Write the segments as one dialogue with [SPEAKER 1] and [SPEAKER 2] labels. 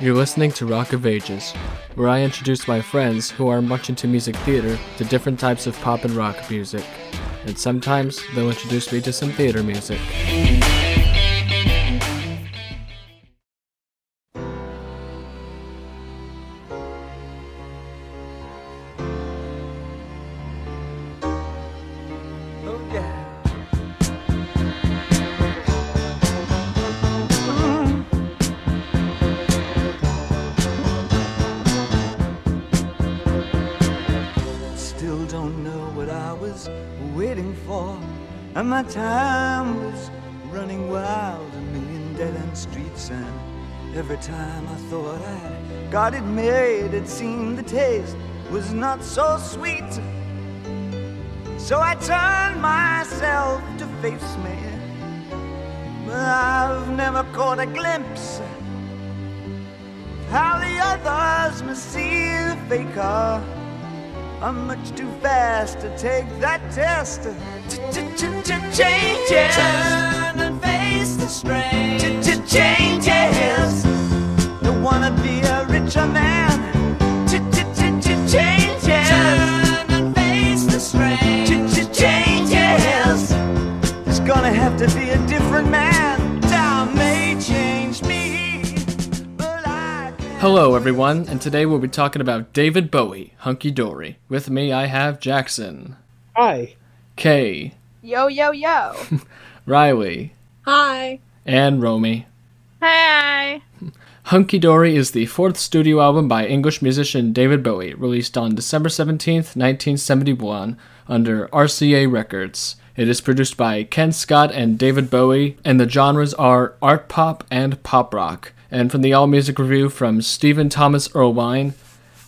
[SPEAKER 1] You're listening to Rock of Ages, where I introduce my friends who are much into music theater to different types of pop and rock music. And sometimes they'll introduce me to some theater music.
[SPEAKER 2] Was not so sweet. So I turn myself to face me. But I've never caught a glimpse of how the others must see the faker. I'm much too fast to take that test. Changes. Turn and face the strain. Changes. Don't wanna be a richer man. Have to be a different man. Time may change me, but I.
[SPEAKER 1] Hello, everyone, and today we'll be talking about David Bowie, Hunky Dory. With me, I have Jackson,
[SPEAKER 3] Hi.
[SPEAKER 1] Kay,
[SPEAKER 4] Yo, yo, yo.
[SPEAKER 1] Riley,
[SPEAKER 5] Hi.
[SPEAKER 1] and Romy.
[SPEAKER 4] Hi.
[SPEAKER 1] Hunky Dory is the fourth studio album by English musician David Bowie, released on December 17th, 1971, under RCA Records. It is produced by Ken Scott and David Bowie, and the genres are art pop and pop rock. And from the All Music Review from Stephen Thomas Erlewine,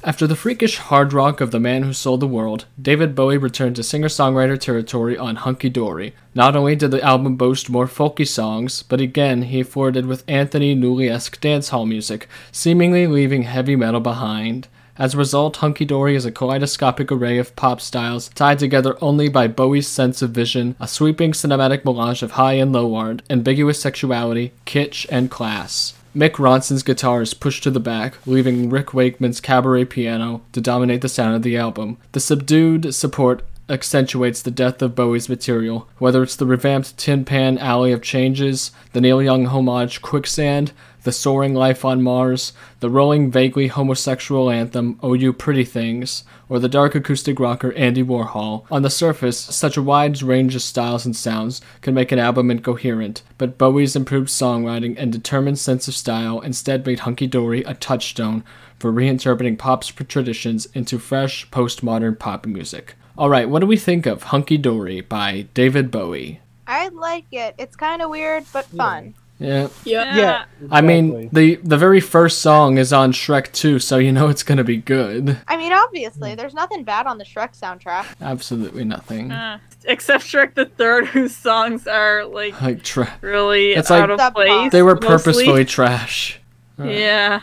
[SPEAKER 1] after the freakish hard rock of The Man Who Sold the World, David Bowie returned to singer songwriter territory on Hunky Dory. Not only did the album boast more folky songs, but again he flirted with Anthony Newley esque dancehall music, seemingly leaving heavy metal behind. As a result, Hunky Dory is a kaleidoscopic array of pop styles tied together only by Bowie's sense of vision, a sweeping cinematic melange of high and low art, ambiguous sexuality, kitsch, and class. Mick Ronson's guitar is pushed to the back, leaving Rick Wakeman's cabaret piano to dominate the sound of the album. The subdued support accentuates the depth of Bowie's material, whether it's the revamped Tin Pan Alley of Changes, the Neil Young homage Quicksand, the soaring life on Mars, the rolling, vaguely homosexual anthem Oh You Pretty Things, or the dark acoustic rocker Andy Warhol. On the surface, such a wide range of styles and sounds can make an album incoherent, but Bowie's improved songwriting and determined sense of style instead made Hunky Dory a touchstone for reinterpreting pop's traditions into fresh, postmodern pop music. Alright, what do we think of Hunky Dory by David Bowie?
[SPEAKER 4] I like it. It's kind of weird, but fun.
[SPEAKER 1] Yeah.
[SPEAKER 5] Yeah.
[SPEAKER 3] Yeah. Yeah.
[SPEAKER 1] I mean, the the very first song is on Shrek 2, so you know it's gonna be good.
[SPEAKER 4] I mean, obviously, there's nothing bad on the Shrek soundtrack.
[SPEAKER 1] Absolutely nothing.
[SPEAKER 6] Uh, except Shrek the Third, whose songs are like
[SPEAKER 1] Like tra-
[SPEAKER 6] really
[SPEAKER 1] It's like-
[SPEAKER 6] out of place.
[SPEAKER 1] they were
[SPEAKER 6] mostly.
[SPEAKER 1] purposefully trash.
[SPEAKER 6] Yeah.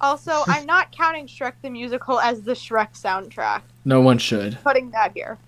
[SPEAKER 4] Also, I'm not counting Shrek the musical as the Shrek soundtrack.
[SPEAKER 1] No one should.
[SPEAKER 4] Putting that here.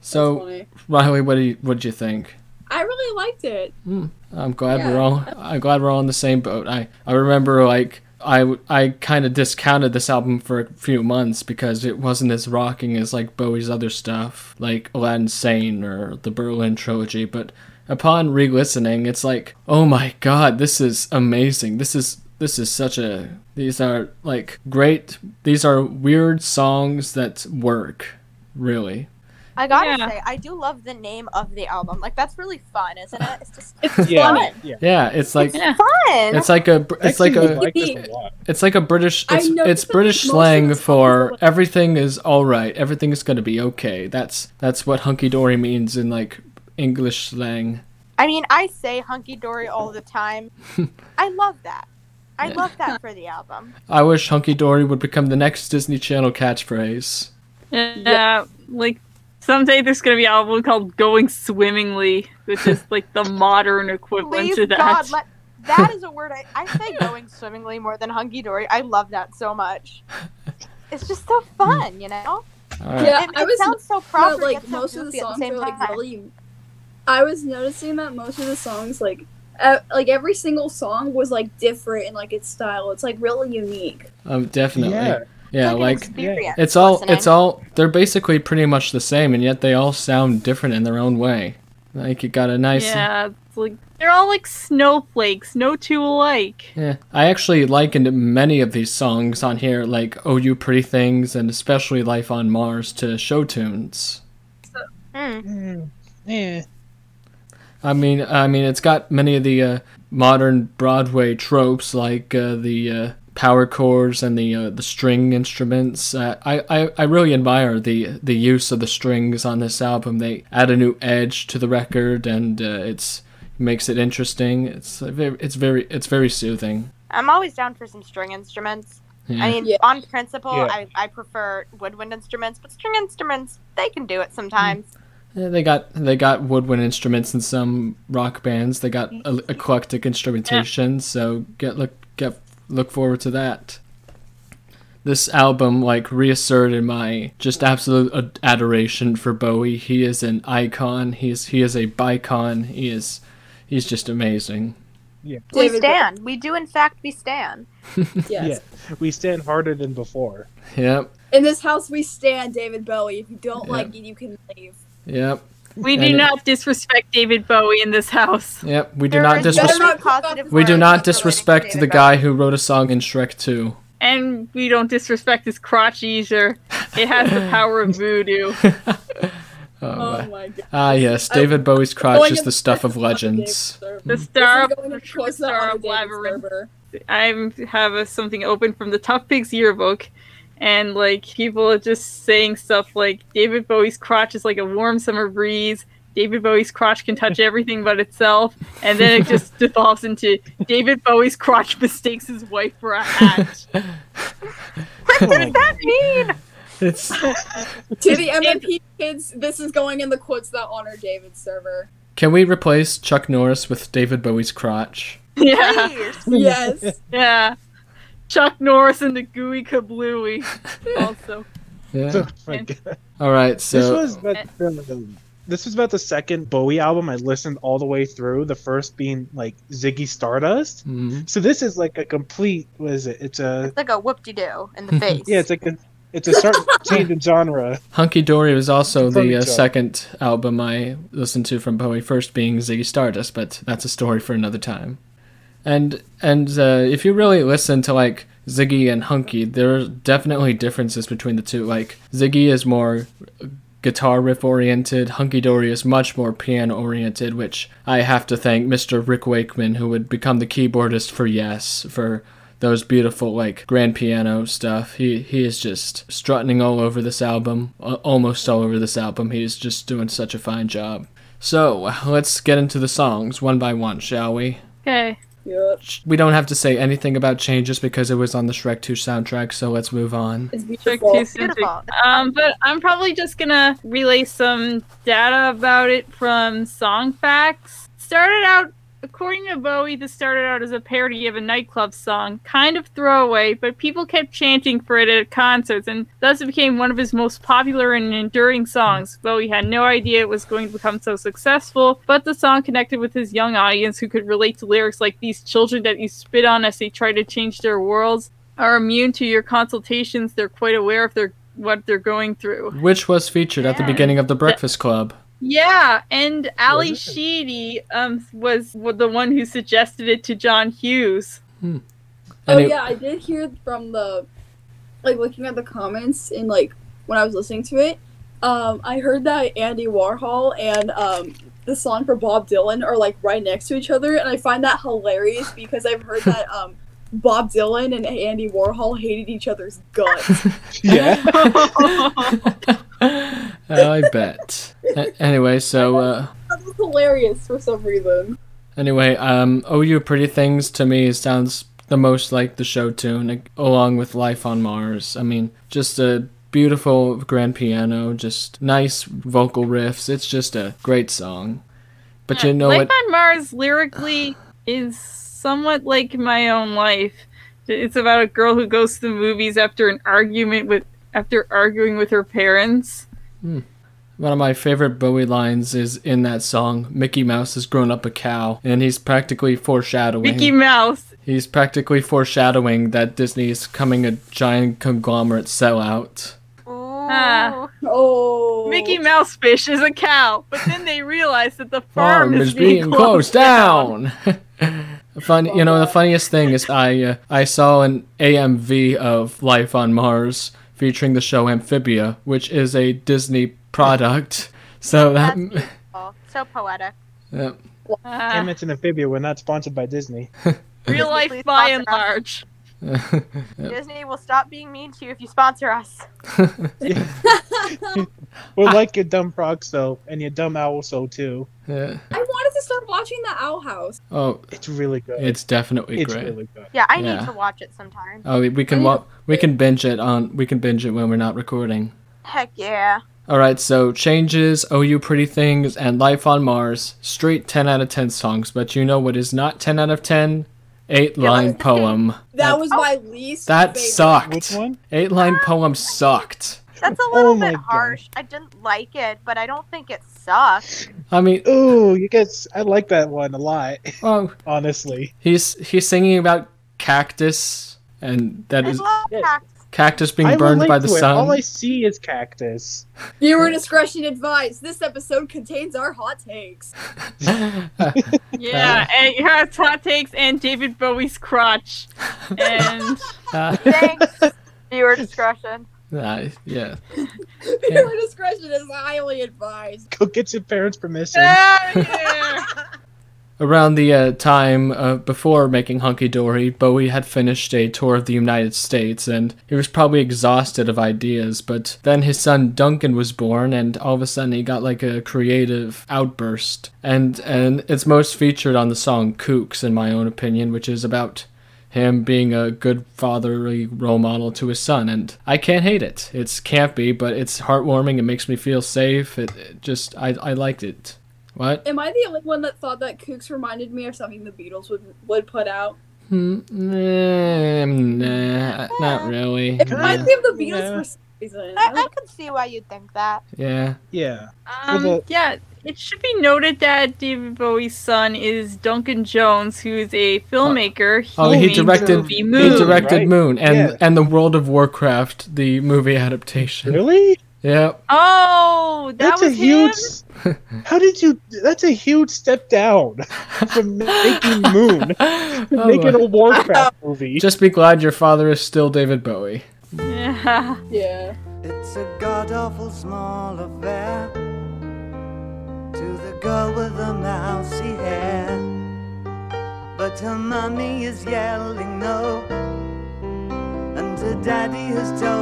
[SPEAKER 1] So
[SPEAKER 5] funny.
[SPEAKER 1] Riley, what do you what do you think?
[SPEAKER 5] I really liked it. Hmm.
[SPEAKER 1] I'm glad we're all I'm glad we're all on the same boat. I I remember like I I kind of discounted this album for a few months because it wasn't as rocking as like Bowie's other stuff, like Aladdin Sane or the Berlin trilogy, but upon re-listening, it's like, "Oh my god, this is amazing. This is this is such a these are like great these are weird songs that work, really."
[SPEAKER 4] I gotta
[SPEAKER 6] Yeah.
[SPEAKER 4] say, I do love the name of the album. Like, that's really fun, isn't it? It's just
[SPEAKER 5] It's
[SPEAKER 3] yeah,
[SPEAKER 5] fun.
[SPEAKER 3] yeah.
[SPEAKER 1] Yeah, it's like
[SPEAKER 6] Yeah.
[SPEAKER 4] fun.
[SPEAKER 1] it's like a it's like
[SPEAKER 3] Actually,
[SPEAKER 1] a
[SPEAKER 3] I like a lot.
[SPEAKER 1] It's like a British. It's, it's British slang for everything is all right. Everything is gonna be okay. That's that's what hunky dory means in like English slang.
[SPEAKER 4] I mean, I say hunky dory all the time. I love that. I
[SPEAKER 1] Yeah.
[SPEAKER 4] love that for the album.
[SPEAKER 1] I wish hunky dory would become the next Disney Channel catchphrase.
[SPEAKER 6] Yeah. Like someday there's gonna be an album called Going Swimmingly, which is like the modern equivalent
[SPEAKER 4] Please,
[SPEAKER 6] to that.
[SPEAKER 4] God, let that is a word I, I say going swimmingly more than hunky dory. I love that so much. It's just so fun, you know.
[SPEAKER 1] All right.
[SPEAKER 5] Yeah,
[SPEAKER 4] it,
[SPEAKER 5] I
[SPEAKER 4] it
[SPEAKER 5] was
[SPEAKER 4] sounds so
[SPEAKER 5] But,
[SPEAKER 4] proper,
[SPEAKER 5] like most of the
[SPEAKER 4] goofy at the
[SPEAKER 5] songs are like
[SPEAKER 4] time.
[SPEAKER 5] really. I was noticing that most of the songs like uh, like every single song was like different in like its style. It's like really unique.
[SPEAKER 1] Um, definitely.
[SPEAKER 3] Yeah.
[SPEAKER 1] Yeah,
[SPEAKER 4] an
[SPEAKER 1] like it's all
[SPEAKER 4] listening.
[SPEAKER 1] it's all they're basically pretty much the same, and yet they all sound different in their own way. Like it got a nice.
[SPEAKER 6] Yeah, it's like they're all like snowflakes, no two alike.
[SPEAKER 1] Yeah, I actually likened many of these songs on here, like "Oh You Pretty Things" and especially "Life on Mars," to show tunes.
[SPEAKER 4] Mm.
[SPEAKER 3] Mm, yeah.
[SPEAKER 1] I mean, I mean, it's got many of the uh, modern Broadway tropes, like uh, the uh, power chords and the uh, the string instruments. Uh, I, I I really admire the the use of the strings on this album. They add a new edge to the record, and uh, it's makes it interesting. It's very it's very it's very soothing.
[SPEAKER 4] I'm always down for some string instruments.
[SPEAKER 1] Yeah.
[SPEAKER 4] I mean,
[SPEAKER 5] Yeah.
[SPEAKER 4] on principle,
[SPEAKER 3] Yeah.
[SPEAKER 4] I, I prefer woodwind instruments, but string instruments, they can do it sometimes.
[SPEAKER 1] Yeah, they got they got woodwind instruments in some rock bands. They got e- eclectic instrumentation, so get look get look forward to that. This album like reasserted my just absolute ad- adoration for Bowie. He is an icon. He is he is a bicon. He is he's just amazing.
[SPEAKER 4] We stand. We do, in fact, we stand.
[SPEAKER 5] Yes.
[SPEAKER 3] Yeah. We stand harder than before.
[SPEAKER 1] Yep,
[SPEAKER 5] In this house we stand, David Bowie. If you don't
[SPEAKER 1] Yeah.
[SPEAKER 5] like it, you can leave.
[SPEAKER 1] yep,
[SPEAKER 6] We do
[SPEAKER 1] And-
[SPEAKER 6] not disrespect David Bowie in this house.
[SPEAKER 1] yep. We do
[SPEAKER 4] There
[SPEAKER 1] not
[SPEAKER 4] is
[SPEAKER 1] disrespect.
[SPEAKER 5] Better
[SPEAKER 4] very
[SPEAKER 5] not-
[SPEAKER 4] positive
[SPEAKER 1] We do
[SPEAKER 4] words
[SPEAKER 1] not
[SPEAKER 4] relating to
[SPEAKER 1] disrespect the
[SPEAKER 4] David
[SPEAKER 1] guy
[SPEAKER 4] Bowie.
[SPEAKER 1] who wrote a song in Shrek 2.
[SPEAKER 6] And we don't disrespect his crotch either. It has the power of voodoo.
[SPEAKER 1] Oh,
[SPEAKER 5] Oh
[SPEAKER 1] my-
[SPEAKER 5] my god.
[SPEAKER 1] Ah, yes, David Bowie's crotch
[SPEAKER 5] Going
[SPEAKER 1] is
[SPEAKER 5] in
[SPEAKER 1] the stuff of legends.
[SPEAKER 6] The star of
[SPEAKER 5] going
[SPEAKER 6] the
[SPEAKER 5] to close that
[SPEAKER 6] star
[SPEAKER 5] on
[SPEAKER 6] of
[SPEAKER 5] David
[SPEAKER 6] Labyrinth.
[SPEAKER 5] server.
[SPEAKER 6] I have a, something open from the Tough Pigs yearbook, and like people are just saying stuff like David Bowie's crotch is like a warm summer breeze. David Bowie's crotch can touch everything but itself, and then it just devolves into David Bowie's crotch mistakes his wife for a hat.
[SPEAKER 4] What does oh that mean?
[SPEAKER 1] It's
[SPEAKER 5] To the MMP kids, this is going in the quotes that honor David's server.
[SPEAKER 1] Can we replace Chuck Norris with David Bowie's crotch?
[SPEAKER 6] yeah,
[SPEAKER 4] Please.
[SPEAKER 5] Yes.
[SPEAKER 6] yeah. Chuck Norris and the Gooey Kablooey. Also,
[SPEAKER 1] Yeah.
[SPEAKER 3] Oh my
[SPEAKER 6] And-
[SPEAKER 3] God.
[SPEAKER 1] All right.
[SPEAKER 3] This
[SPEAKER 1] So
[SPEAKER 3] was about the, this was about the second Bowie album I listened all the way through. The first being like Ziggy Stardust.
[SPEAKER 1] Mhm.
[SPEAKER 3] So this is like a complete. What is it? It's a
[SPEAKER 4] It's like a whoop-de-doo in the face.
[SPEAKER 3] yeah. It's like a it's a certain change in genre.
[SPEAKER 1] Hunky Dory was also
[SPEAKER 3] From
[SPEAKER 1] the uh, second album I listened to from Bowie. First being Ziggy Stardust, but that's a story for another time. And and uh, if you really listen to like Ziggy and Hunky, there are definitely differences between the two. Like Ziggy is more guitar riff oriented, Hunky Dory is much more piano oriented, which I have to thank Mr. Rick Wakeman, who would become the keyboardist for Yes, for those beautiful like grand piano stuff. He he is just strutting all over this album, almost all over this album. He's just doing such a fine job. So let's get into the songs one by one, shall we?
[SPEAKER 6] okay.
[SPEAKER 5] Yep.
[SPEAKER 1] We don't have to say anything about changes because it was on the Shrek 2 soundtrack, so let's move on.
[SPEAKER 5] It's
[SPEAKER 6] Shrek 2 centric.
[SPEAKER 4] Beautiful.
[SPEAKER 6] Um, but I'm probably just gonna relay some data about it from Song Facts. Started out, according to Bowie, this started out as a parody of a nightclub song, kind of throwaway, but people kept chanting for it at concerts, and thus it became one of his most popular and enduring songs. Bowie had no idea it was going to become so successful, but the song connected with his young audience who could relate to lyrics like these children that you spit on as they try to change their worlds are immune to your consultations. They're quite aware of their what they're going through.
[SPEAKER 1] Which was featured at the beginning of The Breakfast Club.
[SPEAKER 6] Yeah, and
[SPEAKER 3] Ally
[SPEAKER 6] Sheedy um was the one who suggested it to John Hughes.
[SPEAKER 5] Oh
[SPEAKER 1] it-
[SPEAKER 5] yeah, I did hear from the like looking at the comments and like when I was listening to it. Um, I heard that Andy Warhol and um the song for Bob Dylan are like right next to each other, and I find that hilarious because I've heard that um Bob Dylan and Andy Warhol hated each other's guts.
[SPEAKER 3] Yeah.
[SPEAKER 1] I bet. A- anyway, so uh,
[SPEAKER 5] that was hilarious for some reason.
[SPEAKER 1] anyway, um, "Oh You Pretty Things" to me sounds the most like the show tune, like, along with "Life on Mars." I mean, just a beautiful grand piano, just nice vocal riffs. It's just a great song. But you know
[SPEAKER 6] Life
[SPEAKER 1] what?
[SPEAKER 6] on Mars lyrically is somewhat like my own life. It's about a girl who goes to the movies after an argument with after arguing with her parents.
[SPEAKER 1] One of my favorite Bowie lines is in that song. Mickey Mouse has grown up a cow, and he's practically foreshadowing.
[SPEAKER 6] Mickey Mouse.
[SPEAKER 1] He's practically foreshadowing that Disney is coming a giant conglomerate sellout.
[SPEAKER 6] Ah.
[SPEAKER 5] Oh.
[SPEAKER 6] Mickey Mouse fish is a cow, but then they realize that the farm,
[SPEAKER 1] Farm is being closed down. Fun, you know, the funniest thing is I uh, I saw an AMV of Life on Mars featuring the show Amphibia, which is a Disney product. So that,
[SPEAKER 4] That's. So poetic.
[SPEAKER 1] yeah.
[SPEAKER 6] Ah,
[SPEAKER 3] Damn, it's an amphibia. We're not sponsored by Disney.
[SPEAKER 6] real life
[SPEAKER 4] Please
[SPEAKER 6] by and
[SPEAKER 4] sponsor us.
[SPEAKER 6] large.
[SPEAKER 4] Disney will stop being mean to you if you sponsor us.
[SPEAKER 3] We're like your dumb frog so, and your dumb owl so too.
[SPEAKER 1] Yeah.
[SPEAKER 5] I wanted to start watching the Owl House.
[SPEAKER 1] Oh,
[SPEAKER 3] It's really good.
[SPEAKER 1] it's definitely
[SPEAKER 3] It's
[SPEAKER 1] great.
[SPEAKER 3] really good.
[SPEAKER 4] Yeah, I
[SPEAKER 1] Yeah.
[SPEAKER 4] need to watch it sometime.
[SPEAKER 1] Oh, we- we can
[SPEAKER 5] I
[SPEAKER 1] wa- we can binge it on we can binge it when we're not recording.
[SPEAKER 4] Heck yeah.
[SPEAKER 1] All right, so changes, oh you pretty things, and life on Mars, straight 10 out of 10 songs. But you know what is not 10 out of 10? Eight line poem.
[SPEAKER 5] That was my least.
[SPEAKER 1] That
[SPEAKER 5] favorite.
[SPEAKER 1] sucked.
[SPEAKER 3] Which one?
[SPEAKER 1] Eight line poem sucked.
[SPEAKER 4] That's a little
[SPEAKER 3] Oh my
[SPEAKER 4] bit
[SPEAKER 3] God.
[SPEAKER 4] harsh. I didn't like it, but I don't think it sucked.
[SPEAKER 1] I mean,
[SPEAKER 3] Ooh, you guys, I like that one a lot.
[SPEAKER 1] well,
[SPEAKER 3] Honestly,
[SPEAKER 1] he's he's singing about cactus, and that
[SPEAKER 4] I
[SPEAKER 1] is
[SPEAKER 4] love
[SPEAKER 3] Yeah.
[SPEAKER 4] Cactus.
[SPEAKER 1] cactus being
[SPEAKER 3] I
[SPEAKER 1] burned by the
[SPEAKER 3] to it. All I see is cactus.
[SPEAKER 5] Viewer discretion advised. This episode contains our hot takes.
[SPEAKER 6] Yeah, and it has hot takes and David Bowie's crotch. And
[SPEAKER 1] Uh,
[SPEAKER 4] Thanks. Viewer discretion.
[SPEAKER 1] uh, yeah.
[SPEAKER 5] Viewer discretion is highly advised.
[SPEAKER 3] Go get your parents' permission.
[SPEAKER 6] Ah, yeah.
[SPEAKER 1] Around the uh, time uh, before making Hunky Dory, Bowie had finished a tour of the United States, and he was probably exhausted of ideas. But then his son Duncan was born, and all of a sudden he got like a creative outburst. And and it's most featured on the song "Kooks," in my own opinion, which is about him being a good fatherly role model to his son. And I can't hate it. It's campy, but it's heartwarming. It makes me feel safe. It, it just I I liked it. What?
[SPEAKER 5] Am I the only one that thought that Kooks reminded me of something the Beatles would would put out?
[SPEAKER 1] Hmm, nah, nah, not really.
[SPEAKER 5] It reminds me of the Beatles
[SPEAKER 3] Yeah.
[SPEAKER 5] for some reason.
[SPEAKER 4] I, I could see why you'd think that.
[SPEAKER 1] Yeah.
[SPEAKER 3] Yeah.
[SPEAKER 6] Um,
[SPEAKER 3] With
[SPEAKER 6] yeah, it should be noted that David Bowie's son is Duncan Jones, who is a filmmaker.
[SPEAKER 1] Oh, he
[SPEAKER 6] made the
[SPEAKER 1] directed.
[SPEAKER 6] movie
[SPEAKER 1] He
[SPEAKER 6] Moon.
[SPEAKER 1] directed
[SPEAKER 3] right?
[SPEAKER 1] Moon and
[SPEAKER 3] Yeah.
[SPEAKER 1] and the World of Warcraft, the movie adaptation.
[SPEAKER 3] Really?
[SPEAKER 1] Yeah.
[SPEAKER 6] Oh, that
[SPEAKER 3] That's
[SPEAKER 6] was
[SPEAKER 3] a huge.
[SPEAKER 6] him.
[SPEAKER 3] How did you? That's a huge step down from making Moon to
[SPEAKER 1] Oh,
[SPEAKER 3] making
[SPEAKER 1] well.
[SPEAKER 3] a Warcraft movie.
[SPEAKER 1] Just be glad your father is still David Bowie.
[SPEAKER 6] Yeah.
[SPEAKER 5] Yeah.
[SPEAKER 2] It's a god awful small affair to the girl with the mousy hair. But her mummy is yelling no, and her daddy has told her to go.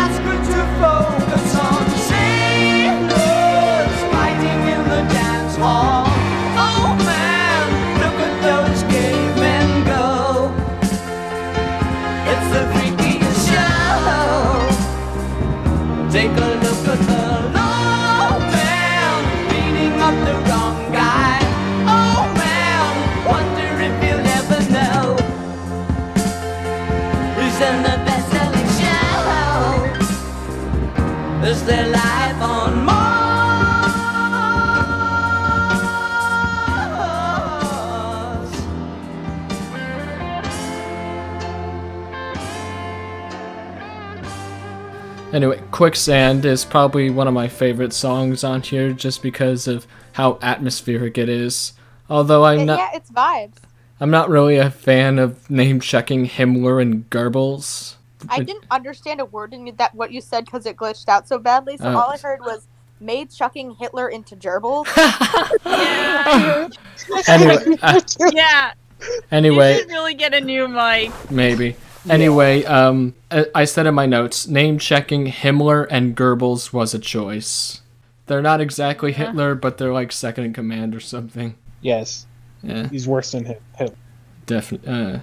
[SPEAKER 2] ask her to Is there life on Mars?
[SPEAKER 1] Anyway, Quicksand is probably one of my favorite songs on here just because of how atmospheric it is. Although I'm not
[SPEAKER 4] yeah, it's vibes.
[SPEAKER 1] I'm not really a fan of name checking Himmler and Goebbels.
[SPEAKER 4] I didn't understand a word in that what you said because it glitched out so badly. So
[SPEAKER 1] Oh.
[SPEAKER 4] all I heard was maid chucking Hitler into gerbils.
[SPEAKER 6] Yeah.
[SPEAKER 1] Anyway, uh,
[SPEAKER 6] yeah.
[SPEAKER 1] anyway,
[SPEAKER 6] You should really get a new mic.
[SPEAKER 1] Maybe. Anyway, um, I I said in my notes, name checking Himmler and Goebbels was a choice. they're not exactly Hitler, but they're like second in command or something.
[SPEAKER 3] Yes,
[SPEAKER 1] Yeah,
[SPEAKER 3] he's worse than him. Hitler.
[SPEAKER 1] definitely. Uh,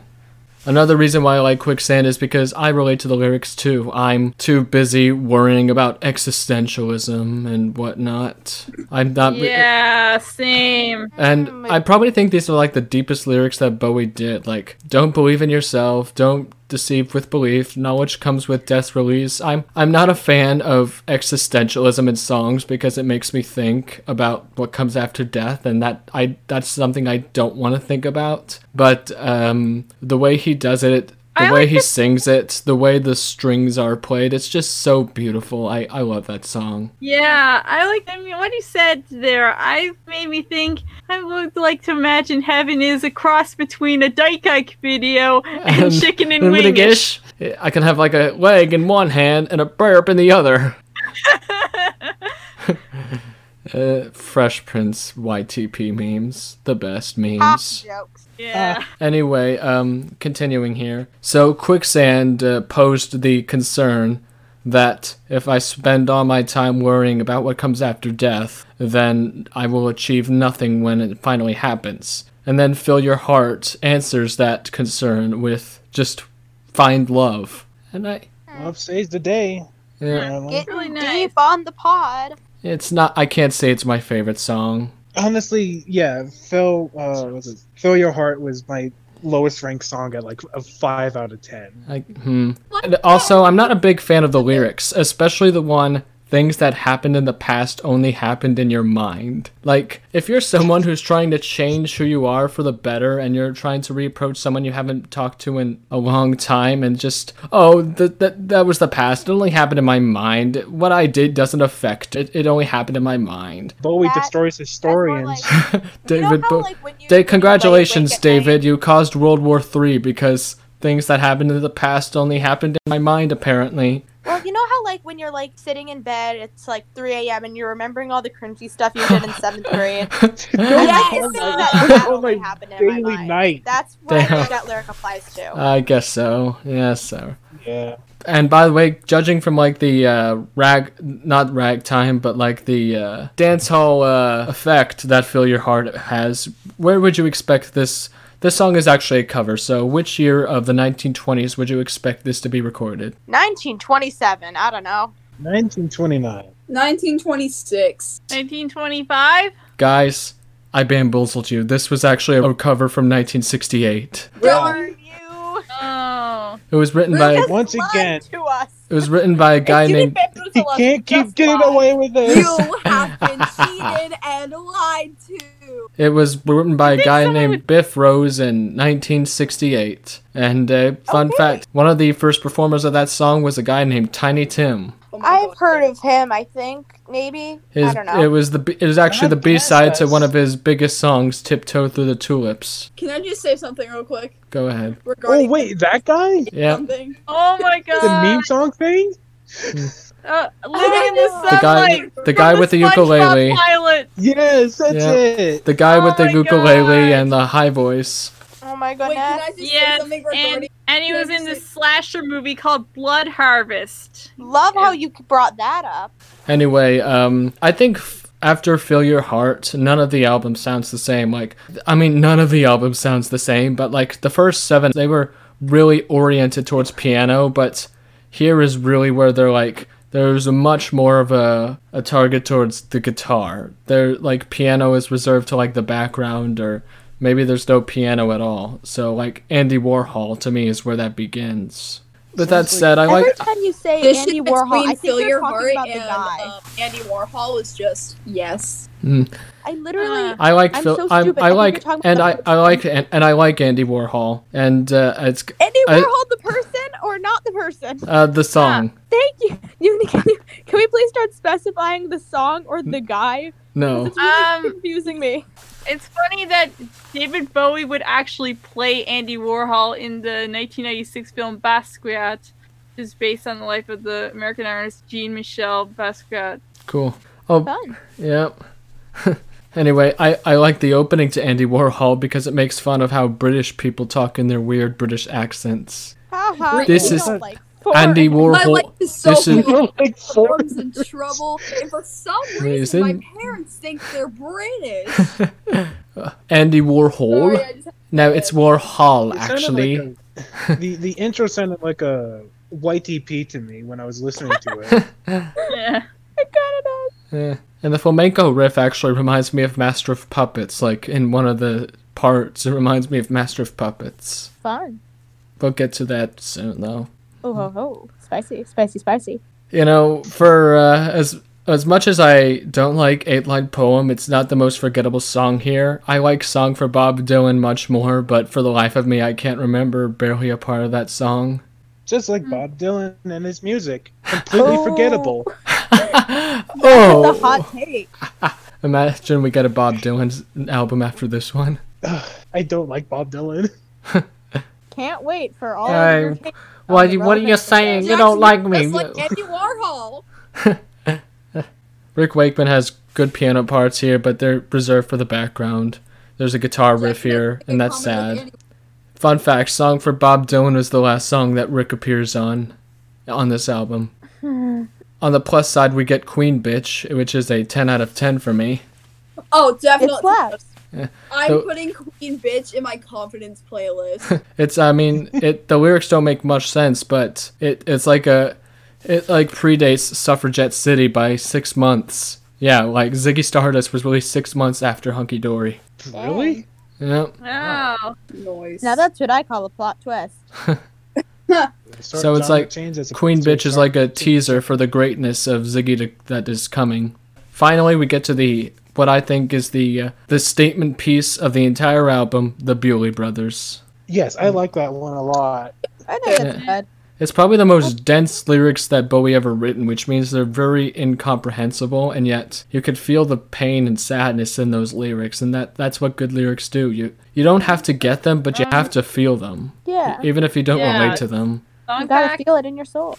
[SPEAKER 1] another reason why I like Quicksand is because I relate to the lyrics too. I'm too busy worrying about existentialism and whatnot. I'm not.
[SPEAKER 6] Yeah, same.
[SPEAKER 1] And
[SPEAKER 4] Oh
[SPEAKER 1] I probably think these are like the deepest lyrics that Bowie did. Like, don't believe in yourself, don't deceive with belief, knowledge comes with death's release. I'm I'm not a fan of existentialism in songs because it makes me think about what comes after death and that I that's something I don't want to think about. But um the way he does it the
[SPEAKER 6] I
[SPEAKER 1] way
[SPEAKER 6] like
[SPEAKER 1] he
[SPEAKER 6] the-
[SPEAKER 1] sings it, the way the strings are played, it's just so beautiful. I, I love that song.
[SPEAKER 6] Yeah, I like. I mean, what he said there, I made me think. I would like to imagine heaven is a cross between a Dyke Ike video and,
[SPEAKER 1] And-
[SPEAKER 6] chicken and
[SPEAKER 1] And
[SPEAKER 6] wingish.
[SPEAKER 1] wingish, I can have like a leg in one hand and a burp in the other. Uh, Fresh Prince YTP memes, the best
[SPEAKER 4] Half
[SPEAKER 1] memes.
[SPEAKER 4] jokes.
[SPEAKER 6] Yeah.
[SPEAKER 1] Anyway, um, continuing here. So Quicksand uh, posed the concern that if I spend all my time worrying about what comes after death, then I will achieve nothing when it finally happens. And then Fill Your Heart answers that concern with just find love. And I,
[SPEAKER 3] Love saves the day.
[SPEAKER 1] yeah,
[SPEAKER 3] Yeah,
[SPEAKER 4] Get
[SPEAKER 6] really nice.
[SPEAKER 4] deep on the pod.
[SPEAKER 1] it's not. I can't say it's my favorite song.
[SPEAKER 3] Honestly, yeah, Phil, uh, what was it? Fill Your Heart was my lowest ranked song at like a five out of ten.
[SPEAKER 1] I, hmm. Also, I'm not a big fan of the lyrics, especially the one things that happened in the past only happened in your mind. Like, if you're someone who's trying to change who you are for the better and you're trying to reapproach someone you haven't talked to in a long time and just, oh, that that that was the past. It only happened in my mind. What I did doesn't affect it. It only happened in my mind.
[SPEAKER 3] Bowie
[SPEAKER 4] That-
[SPEAKER 3] destroys historians.
[SPEAKER 4] like- you know
[SPEAKER 1] David,
[SPEAKER 4] how, like, when you
[SPEAKER 1] Da- congratulations,
[SPEAKER 4] awake at night-
[SPEAKER 1] David. You caused World War Three because things that happened in the past only happened in my mind, apparently.
[SPEAKER 4] Well, you know how like when you're like sitting in bed, it's like 3 a.m. and you're remembering all the cringy stuff you did in seventh grade. I like
[SPEAKER 3] Oh my
[SPEAKER 4] that that
[SPEAKER 3] Oh
[SPEAKER 4] only
[SPEAKER 3] my
[SPEAKER 4] happened in my
[SPEAKER 3] daily
[SPEAKER 4] mind.
[SPEAKER 3] night.
[SPEAKER 4] That's what I that lyric applies to.
[SPEAKER 1] I guess so. Yes, so.
[SPEAKER 3] Yeah.
[SPEAKER 1] And by the way, judging from like the uh, rag, not ragtime, but like the uh, dance hall uh, effect that "Fill Your Heart" has, where would you expect this? This song is actually a cover. So, which year of the 1920s would you expect this to be recorded?
[SPEAKER 4] 1927. I don't know.
[SPEAKER 3] 1929.
[SPEAKER 5] 1926.
[SPEAKER 6] 1925.
[SPEAKER 1] Guys, I bamboozled you. This was actually a cover from 1968.
[SPEAKER 5] Really?
[SPEAKER 4] Darn you!
[SPEAKER 6] Oh.
[SPEAKER 1] It was written by
[SPEAKER 4] Lucas
[SPEAKER 3] Once
[SPEAKER 4] lied
[SPEAKER 3] again-
[SPEAKER 4] to us.
[SPEAKER 1] it was written by a guy
[SPEAKER 4] If you
[SPEAKER 1] named
[SPEAKER 3] He can't keep getting
[SPEAKER 4] lie.
[SPEAKER 3] away with this.
[SPEAKER 5] You have been cheated and lied to.
[SPEAKER 1] It was written by a guy named
[SPEAKER 6] would-
[SPEAKER 1] Biff Rose in 1968. And uh, fun
[SPEAKER 4] Okay.
[SPEAKER 1] fact, one of the first performers of that song was a guy named Tiny Tim.
[SPEAKER 5] Oh
[SPEAKER 4] I've
[SPEAKER 5] God.
[SPEAKER 4] heard of him. I think maybe.
[SPEAKER 1] His,
[SPEAKER 4] I don't know.
[SPEAKER 1] It was the it was actually the B side to one of his biggest songs, "Tiptoe Through the Tulips."
[SPEAKER 5] Can I just say something real quick
[SPEAKER 1] Go ahead.
[SPEAKER 3] Oh, wait, that guy?
[SPEAKER 1] Yeah,
[SPEAKER 5] something?
[SPEAKER 6] Oh my God.
[SPEAKER 3] The meme song thing?
[SPEAKER 6] Uh, living in the
[SPEAKER 4] The
[SPEAKER 1] the guy, the guy
[SPEAKER 6] from
[SPEAKER 1] with the
[SPEAKER 6] SpongeBob
[SPEAKER 1] ukulele,
[SPEAKER 6] Pilot.
[SPEAKER 3] Yes, that's
[SPEAKER 1] Yeah.
[SPEAKER 3] it.
[SPEAKER 1] the guy
[SPEAKER 6] Oh
[SPEAKER 1] with the ukulele
[SPEAKER 6] God.
[SPEAKER 1] and the high voice.
[SPEAKER 4] oh my
[SPEAKER 5] Wait, can
[SPEAKER 4] goodness.
[SPEAKER 5] just
[SPEAKER 6] Yes, and, and he was in this slasher movie called Blood Harvest.
[SPEAKER 4] Love how you brought that up.
[SPEAKER 1] Anyway, um, I think f- after "Fill Your Heart," none of the album sounds the same. Like, I mean, none of the album sounds the same. But like the first seven, they were really oriented towards piano. But here is really where they're like, there's a much more of a a target towards the guitar. They're like piano is reserved to like the background, or maybe there's no piano at all. So like Andy Warhol to me is where that begins. With that said, I
[SPEAKER 4] Every
[SPEAKER 1] like.
[SPEAKER 4] time you say
[SPEAKER 5] This
[SPEAKER 4] Andy Warhol,
[SPEAKER 5] between
[SPEAKER 4] I think
[SPEAKER 5] Fill
[SPEAKER 4] you're
[SPEAKER 5] Your
[SPEAKER 4] talking
[SPEAKER 5] Heart
[SPEAKER 4] about
[SPEAKER 5] and
[SPEAKER 4] the guy.
[SPEAKER 5] um, Andy Warhol is just yes.
[SPEAKER 4] I literally.
[SPEAKER 6] Uh,
[SPEAKER 1] I like
[SPEAKER 4] I'm
[SPEAKER 1] Phil.
[SPEAKER 4] so
[SPEAKER 1] I'm,
[SPEAKER 4] stupid.
[SPEAKER 1] I
[SPEAKER 4] I
[SPEAKER 1] like and I, I like and, and I like Andy Warhol and uh, it's
[SPEAKER 4] Andy
[SPEAKER 1] I-
[SPEAKER 4] Warhol, the person or not the person?
[SPEAKER 1] uh, the song.
[SPEAKER 4] Thank you. you can, you- can we please start specifying the song or the guy?
[SPEAKER 1] No,
[SPEAKER 4] It's really
[SPEAKER 6] Um,
[SPEAKER 4] confusing me.
[SPEAKER 6] It's funny that David Bowie would actually play Andy Warhol in the 1996 film Basquiat, which is based on the life of the American artist Jean Michel Basquiat.
[SPEAKER 1] cool. Oh,
[SPEAKER 4] Fun.
[SPEAKER 1] yep. anyway, I I like the opening to Andy Warhol because it makes fun of how British people talk in their weird British accents. Uh-huh.
[SPEAKER 4] Haha.
[SPEAKER 1] This is-
[SPEAKER 4] like
[SPEAKER 6] Poor-
[SPEAKER 1] Andy
[SPEAKER 5] My
[SPEAKER 1] Warhol.
[SPEAKER 5] life is so
[SPEAKER 1] this is-
[SPEAKER 5] full
[SPEAKER 3] like
[SPEAKER 5] of
[SPEAKER 3] four.
[SPEAKER 5] forms in trouble, and for some reason, my parents think they're British.
[SPEAKER 1] Andy Warhol.
[SPEAKER 5] Sorry, just
[SPEAKER 1] No, it's Warhol
[SPEAKER 3] It
[SPEAKER 1] actually.
[SPEAKER 3] like a- the the intro sounded like a white EP to me when I was listening to it.
[SPEAKER 6] Yeah.
[SPEAKER 1] Yeah. And the flamenco riff actually reminds me of Master of Puppets. Like in one of the parts, it reminds me of Master of Puppets.
[SPEAKER 7] Fun.
[SPEAKER 1] We'll get to that soon, though.
[SPEAKER 7] Oh ho ho. Spicy, spicy, spicy.
[SPEAKER 1] You know, for uh, as as much as I don't like Eight Line Poem, it's not the most forgettable song here. I like Song for Bob Dylan much more, but for the life of me, I can't remember barely a part of that song.
[SPEAKER 3] Just like Bob Dylan and his music, completely
[SPEAKER 7] Oh.
[SPEAKER 3] forgettable.
[SPEAKER 7] The
[SPEAKER 1] oh,
[SPEAKER 7] hot take.
[SPEAKER 1] imagine we get a Bob Dylan album after this one.
[SPEAKER 3] I don't like Bob Dylan.
[SPEAKER 7] Can't wait for all
[SPEAKER 1] I-
[SPEAKER 7] of your takes on
[SPEAKER 1] what-
[SPEAKER 7] the
[SPEAKER 1] what are you saying?
[SPEAKER 7] this.
[SPEAKER 1] You don't like me.
[SPEAKER 5] Just like Andy Warhol.
[SPEAKER 1] Rick Wakeman has good piano parts here, but they're reserved for the background. There's a guitar riff here, and that's sad. Fun fact: song for Bob Dylan was the last song that Rick appears on, on this album. Hmm. on the plus side, we get Queen Bitch, which is a 10 out of 10 for me.
[SPEAKER 5] Oh,
[SPEAKER 7] It
[SPEAKER 5] definitely.
[SPEAKER 7] slaps.
[SPEAKER 5] I'm
[SPEAKER 1] So-
[SPEAKER 5] putting Queen Bitch in my confidence playlist.
[SPEAKER 1] It's, I mean, it the lyrics don't make much sense, but it it's like a, it like predates Suffragette City by six months. Yeah, like Ziggy Stardust was released six months after Hunky Dory.
[SPEAKER 3] Really?
[SPEAKER 1] Yeah.
[SPEAKER 6] Wow.
[SPEAKER 5] Noise.
[SPEAKER 7] Now that's what I call a plot twist.
[SPEAKER 1] So it's like Queen Bitch is like a teaser for the greatness of Ziggy to, that is coming. Finally, we get to the what I think is the uh, the statement piece of the entire album, the Bewlay Brothers.
[SPEAKER 3] Yes, I like that one a lot.
[SPEAKER 7] I think it's good.
[SPEAKER 1] It's probably the most dense lyrics that Bowie ever written, which means they're very incomprehensible, and yet you could feel the pain and sadness in those lyrics, and that that's what good lyrics do. You you don't have to get them, but you have to feel them,
[SPEAKER 7] Yeah.
[SPEAKER 1] even if you don't
[SPEAKER 6] Yeah.
[SPEAKER 1] relate to them.
[SPEAKER 7] You
[SPEAKER 6] Song
[SPEAKER 7] gotta
[SPEAKER 6] fact,
[SPEAKER 7] feel it in your soul.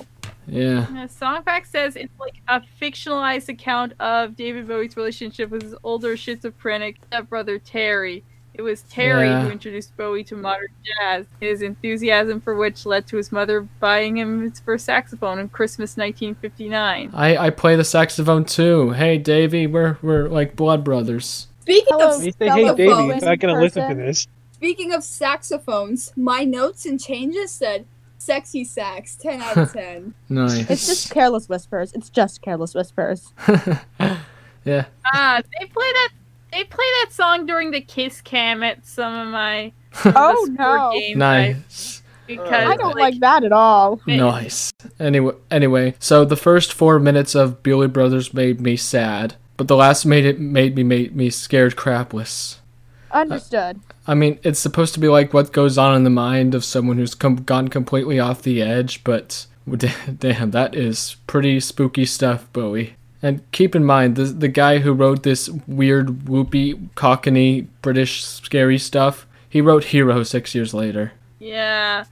[SPEAKER 1] Yeah.
[SPEAKER 6] uh, song fact says it's like a fictionalized account of David Bowie's relationship with his older schizophrenic stepbrother Terry. It was Terry
[SPEAKER 1] Yeah.
[SPEAKER 6] who introduced Bowie to modern jazz, his enthusiasm for which led to his mother buying him his first saxophone in Christmas 1959.
[SPEAKER 1] I, I play the saxophone too. Hey Davey, we're we're like blood brothers.
[SPEAKER 5] Speaking
[SPEAKER 7] Hello.
[SPEAKER 5] of
[SPEAKER 3] You say, hey, Davey,
[SPEAKER 5] saxophones,
[SPEAKER 3] it's not gonna listen to this.
[SPEAKER 5] speaking of saxophones, my notes and changes said sexy sax, ten out of ten.
[SPEAKER 1] Nice.
[SPEAKER 7] It's just careless whispers. It's just careless whispers.
[SPEAKER 1] yeah.
[SPEAKER 6] Ah, they play that. They play that song during the Kiss Cam at some of my
[SPEAKER 7] Oh no.
[SPEAKER 6] games.
[SPEAKER 1] Nice.
[SPEAKER 6] because
[SPEAKER 7] I don't like that at all.
[SPEAKER 1] Nice. Anyway, anyway, so the first four minutes of Bewlay Brothers made me sad, but the last made it made me made me scared crapless.
[SPEAKER 7] Understood.
[SPEAKER 1] I mean, it's supposed to be like what goes on in the mind of someone who's com- gone completely off the edge, but d- damn, that is pretty spooky stuff, Bowie. And keep in mind, the the guy who wrote this weird, whoopy, cockney, British, scary stuff, he wrote Hero six years later.
[SPEAKER 6] Yeah,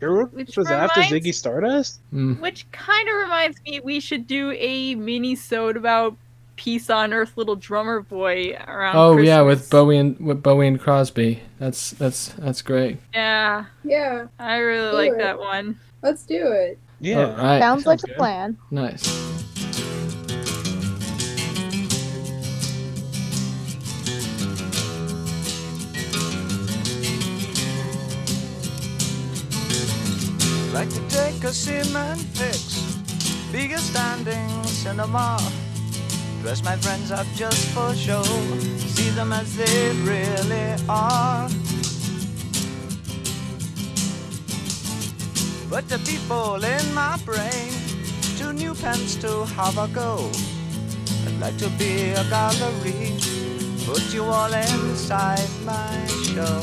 [SPEAKER 3] Hero
[SPEAKER 6] Which
[SPEAKER 3] was after
[SPEAKER 6] reminds-
[SPEAKER 3] Ziggy Stardust.
[SPEAKER 1] Mm.
[SPEAKER 6] which kind of reminds me we should do a mini sode about Peace on Earth, Little Drummer Boy around.
[SPEAKER 1] Oh yeah, with Bowie and with Bowie and Crosby. That's that's that's great.
[SPEAKER 6] Yeah,
[SPEAKER 5] Yeah,
[SPEAKER 6] I really
[SPEAKER 5] Do
[SPEAKER 6] like
[SPEAKER 5] it.
[SPEAKER 6] that one.
[SPEAKER 5] let's do it.
[SPEAKER 3] Yeah.
[SPEAKER 1] All right.
[SPEAKER 7] Sounds like
[SPEAKER 3] sounds
[SPEAKER 7] a plan.
[SPEAKER 1] Nice.
[SPEAKER 2] Like to take a cement fix, be a standing cinema. Dress my friends up just for show, see them as they really are. But the people in my brain, two new pens to have a go. I'd like to be a gallery, put you all inside my show.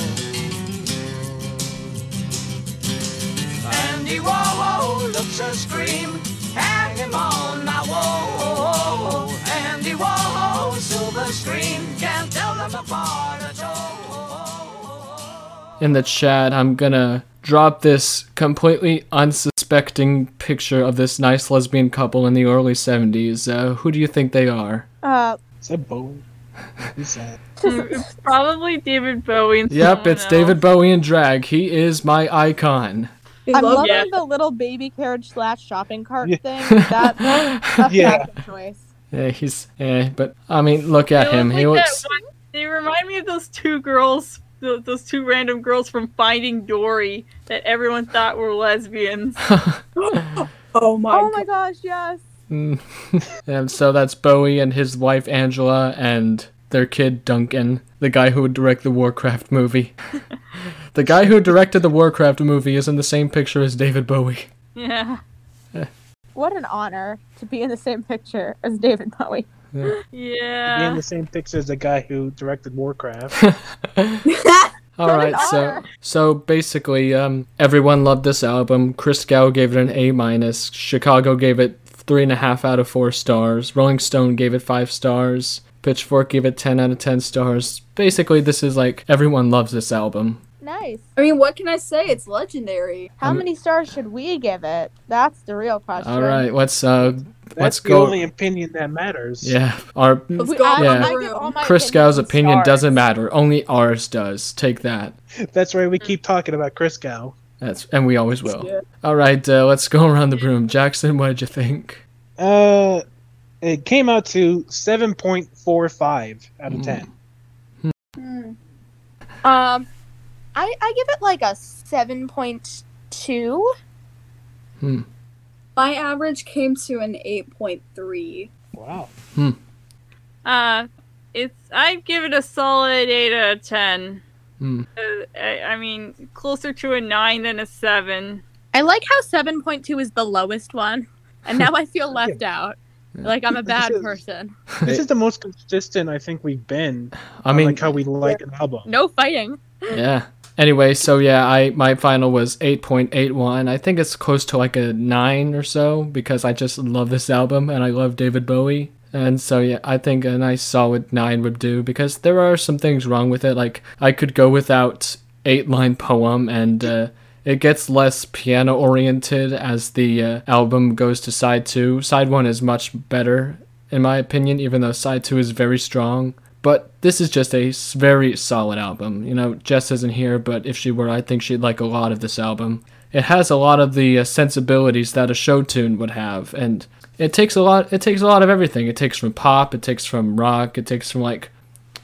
[SPEAKER 2] Andy Warhol looks a scream, hang him on my wall. Andy Warhol, silver screen, can't tell them apart at all.
[SPEAKER 1] In the chat, I'm gonna drop this completely unsuspecting picture of this nice lesbian couple in the early 70s. Uh, who do you think they are?
[SPEAKER 7] Uh,
[SPEAKER 3] Is that Bowie? He's sad.
[SPEAKER 6] It's probably David Bowie.
[SPEAKER 1] Yep,
[SPEAKER 6] someone
[SPEAKER 1] it's David. Bowie in drag. He is my icon.
[SPEAKER 5] You
[SPEAKER 7] I'm
[SPEAKER 5] love
[SPEAKER 7] loving
[SPEAKER 6] Yeah.
[SPEAKER 7] the little baby carriage slash shopping cart
[SPEAKER 3] Yeah.
[SPEAKER 7] thing. That, that's
[SPEAKER 3] Yeah.
[SPEAKER 7] a choice.
[SPEAKER 1] Yeah, he's yeah, but I mean, look at
[SPEAKER 6] They
[SPEAKER 1] him.
[SPEAKER 6] look
[SPEAKER 1] He
[SPEAKER 6] like that
[SPEAKER 1] looks.
[SPEAKER 6] one- They remind me of those two girls, th- those two random girls from Finding Dory that everyone thought were lesbians.
[SPEAKER 5] Oh my,
[SPEAKER 7] Oh my gosh, yes.
[SPEAKER 1] Mm. and so that's Bowie and his wife Angela and their kid Duncan, the guy who would direct the Warcraft movie. The guy who directed the Warcraft movie is in the same picture as David Bowie.
[SPEAKER 6] Yeah.
[SPEAKER 7] What an honor to be in the same picture as David Bowie. Yeah.
[SPEAKER 3] Be in the same picture as the guy who directed Warcraft.
[SPEAKER 1] All
[SPEAKER 7] What
[SPEAKER 1] right, so so basically, um, everyone loved this album. Christgau gave it an A minus. Chicago gave it three and a half out of four stars. Rolling Stone gave it five stars. Pitchfork gave it ten out of ten stars. Basically, this is like everyone loves this album.
[SPEAKER 7] Nice.
[SPEAKER 5] I mean, what can I say? It's legendary.
[SPEAKER 7] How
[SPEAKER 1] Um,
[SPEAKER 7] many stars should we give it? That's the real question.
[SPEAKER 1] All right, let's uh,
[SPEAKER 3] That's
[SPEAKER 1] let's
[SPEAKER 3] the
[SPEAKER 1] go.
[SPEAKER 3] only opinion that matters.
[SPEAKER 1] Yeah, our
[SPEAKER 5] Let's
[SPEAKER 7] We-
[SPEAKER 5] go
[SPEAKER 7] I-
[SPEAKER 1] Yeah.
[SPEAKER 7] I give Christgau's
[SPEAKER 1] opinion
[SPEAKER 7] stars.
[SPEAKER 1] doesn't matter. Only ours does. Take that.
[SPEAKER 3] That's right. We keep talking about Christgau.
[SPEAKER 1] That's and we always will.
[SPEAKER 5] Yeah.
[SPEAKER 1] All right, uh, let's go around the room. Jackson, what did you think?
[SPEAKER 3] Uh, it came out to seven point four five out of
[SPEAKER 1] Mm.
[SPEAKER 3] ten.
[SPEAKER 5] Hmm.
[SPEAKER 7] Um, I I give it like a seven point two. Hmm.
[SPEAKER 5] My average came to an 8.3.
[SPEAKER 3] Wow. Hmm.
[SPEAKER 6] Uh, it's I give it a solid eight out of ten.
[SPEAKER 1] Hmm.
[SPEAKER 6] Uh, I, I mean, closer to a nine than a seven.
[SPEAKER 7] I like how seven point two is the lowest one, and now I feel left out. Like I'm a bad
[SPEAKER 3] This is-
[SPEAKER 7] person.
[SPEAKER 3] This is the most consistent I think we've been.
[SPEAKER 1] I mean,
[SPEAKER 3] like how we like an album.
[SPEAKER 7] No fighting.
[SPEAKER 1] yeah. Anyway, so yeah, I my final was 8.81. I think it's close to like a 9 or so because I just love this album and I love David Bowie. And so yeah, I think a nice solid 9 would do because there are some things wrong with it like I could go without 8-line poem and uh it gets less piano oriented as the uh, album goes to side 2. Side 1 is much better in my opinion even though side 2 is very strong. But this is just a very solid album. You know, Jess isn't here, but if she were, I think she'd like a lot of this album. It has a lot of the uh, sensibilities that a show tune would have, and it takes a lot. It takes a lot of everything. It takes from pop. It takes from rock. It takes from like,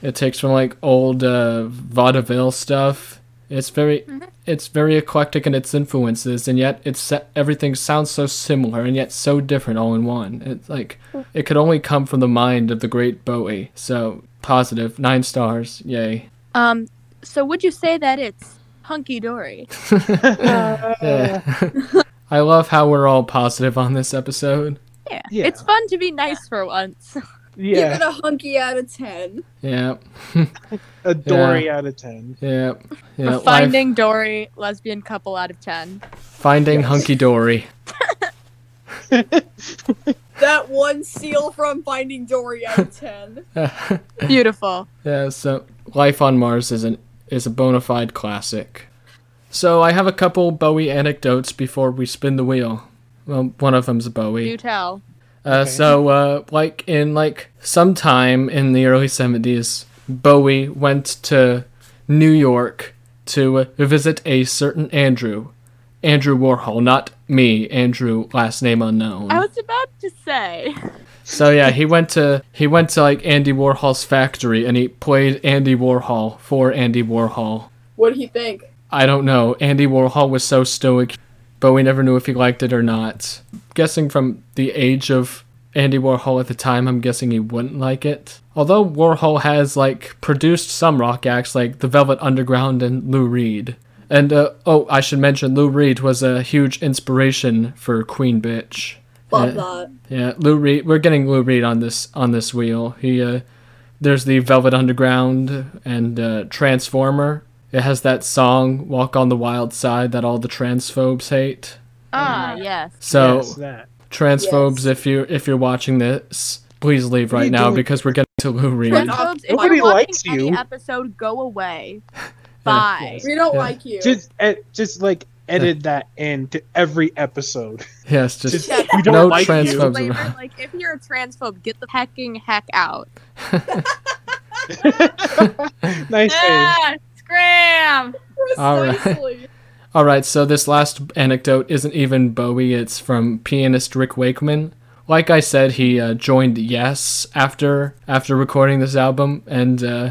[SPEAKER 1] it takes from like old uh, vaudeville stuff. It's very, it's very eclectic in its influences, and yet it's everything sounds so similar and yet so different all in one. It's like it could only come from the mind of the great Bowie. So positive, nine stars, yay.
[SPEAKER 7] Um, so would you say that it's hunky dory?
[SPEAKER 1] Yeah. I love how we're all positive on this episode.
[SPEAKER 7] Yeah.
[SPEAKER 3] Yeah.
[SPEAKER 7] It's fun to be nice for once.
[SPEAKER 3] Yeah.
[SPEAKER 5] Give it a hunky out of 10.
[SPEAKER 1] Yeah,
[SPEAKER 3] a Dory out of ten.
[SPEAKER 1] yeah, yeah.
[SPEAKER 7] A
[SPEAKER 1] life-
[SPEAKER 7] Finding Dory lesbian couple out of ten.
[SPEAKER 1] finding hunky dory.
[SPEAKER 5] That one seal from Finding Dory out of 10.
[SPEAKER 7] Beautiful.
[SPEAKER 1] Yeah, so Life on Mars is an is a bona fide classic. So I have a couple Bowie anecdotes before we spin the wheel. Well, one of them's Bowie.
[SPEAKER 7] Do tell.
[SPEAKER 1] Uh, so, uh, like in like sometime in the early seventies, Bowie went to New York to uh, visit a certain Andrew, Andrew Warhol, not me, Andrew, last name unknown.
[SPEAKER 7] I was about to say.
[SPEAKER 1] So yeah, he went to he went to like Andy Warhol's factory and he played Andy Warhol for Andy Warhol.
[SPEAKER 5] What did he think?
[SPEAKER 1] I don't know. Andy Warhol was so stoic, but we never knew if he liked it or not. Guessing from the age of Andy Warhol at the time, I'm guessing he wouldn't like it. Although Warhol has like produced some rock acts like The Velvet Underground and Lou Reed. And uh, oh, I should mention Lou Reed was a huge inspiration for Queen Bitch.
[SPEAKER 5] Love
[SPEAKER 1] Yeah.
[SPEAKER 5] that.
[SPEAKER 1] Yeah, Lou Reed. We're getting Lou Reed on this on this wheel. He uh, there's the Velvet Underground and uh, Transformer. It has that song "Walk on the Wild Side" that all the transphobes hate.
[SPEAKER 7] Ah, yes.
[SPEAKER 1] So
[SPEAKER 3] Yes, that.
[SPEAKER 1] transphobes,
[SPEAKER 5] Yes.
[SPEAKER 1] if you if you're watching this, please leave right now
[SPEAKER 3] doing?
[SPEAKER 1] because we're getting to Lou Reed.
[SPEAKER 7] Transphobes, if
[SPEAKER 3] Nobody
[SPEAKER 7] you're watching
[SPEAKER 3] likes
[SPEAKER 7] any episode, go away. Bye.
[SPEAKER 5] We don't
[SPEAKER 1] Yeah.
[SPEAKER 5] like you.
[SPEAKER 3] Just, ed- just like edit that into every episode.
[SPEAKER 1] Yes, just
[SPEAKER 3] Just we don't
[SPEAKER 1] No
[SPEAKER 3] like
[SPEAKER 1] transphobes.
[SPEAKER 3] you.
[SPEAKER 7] Disclaimer, like if you're a transphobe, get the hecking heck out.
[SPEAKER 3] nice save.
[SPEAKER 6] Ah, scram!
[SPEAKER 1] All right. All right, so this last anecdote isn't even Bowie, it's from pianist Rick Wakeman. Like I said, he uh, joined Yes after after recording this album and uh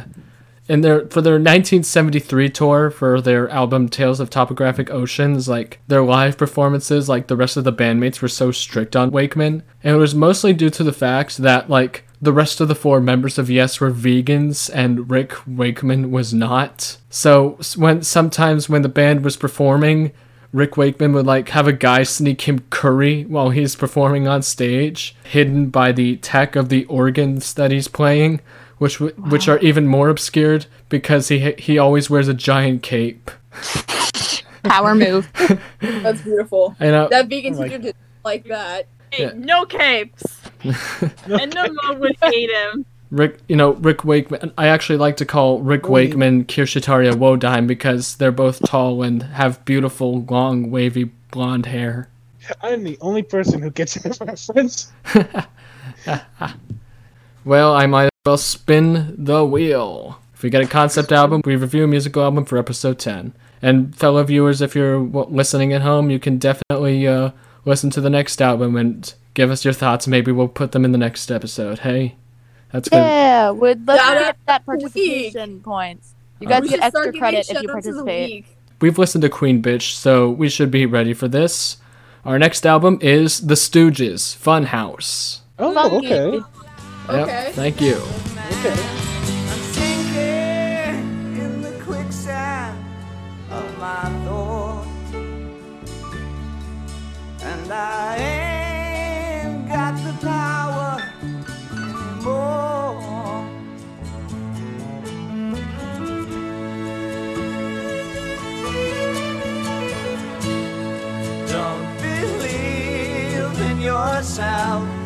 [SPEAKER 1] in their for their 1973 tour for their album Tales of Topographic Oceans, like their live performances, like the rest of the bandmates were so strict on Wakeman, and it was mostly due to the fact that like the rest of the four members of Yes were vegans and Rick Wakeman was not. So when sometimes when the band was performing, Rick Wakeman would like have a guy sneak him curry while he's performing on stage, hidden by the tech of the organs that he's playing, which w- which are even more obscured because he he always wears a giant cape.
[SPEAKER 7] Power move.
[SPEAKER 5] That's beautiful.
[SPEAKER 1] I know. Uh,
[SPEAKER 5] that vegan
[SPEAKER 3] like-
[SPEAKER 5] teacher did like that.
[SPEAKER 6] Hey,
[SPEAKER 1] Yeah.
[SPEAKER 6] No capes. and no mode would hate him.
[SPEAKER 1] Rick, you know Rick Wakeman. I actually like to call Rick Wakeman Kirshitaria Wodime because they're both tall and have beautiful, long, wavy blonde hair.
[SPEAKER 3] I'm the only person who gets that reference.
[SPEAKER 1] Well, I might as well spin the wheel. If we get a concept album, we review a musical album for episode 10. And fellow viewers, if you're listening at home, you can definitely uh, listen to the next album and give us your thoughts. Maybe we'll put them in the next episode. Hey, that's good.
[SPEAKER 7] Yeah, we'd let's
[SPEAKER 5] Shout
[SPEAKER 7] get that
[SPEAKER 5] to the
[SPEAKER 7] participation points. You guys
[SPEAKER 5] We
[SPEAKER 7] get extra credit if you
[SPEAKER 5] shout-outs of the
[SPEAKER 7] participate.
[SPEAKER 1] We've listened to Queen Bitch, so we should be ready for this. Our next album is The Stooges, Funhouse.
[SPEAKER 3] Oh,
[SPEAKER 7] Funky.
[SPEAKER 3] Okay.
[SPEAKER 1] Yep, thank you.
[SPEAKER 3] Okay.
[SPEAKER 2] I'm sinking in the quicksand of my thoughts, and I ain't got the power anymore. Don't believe in yourself.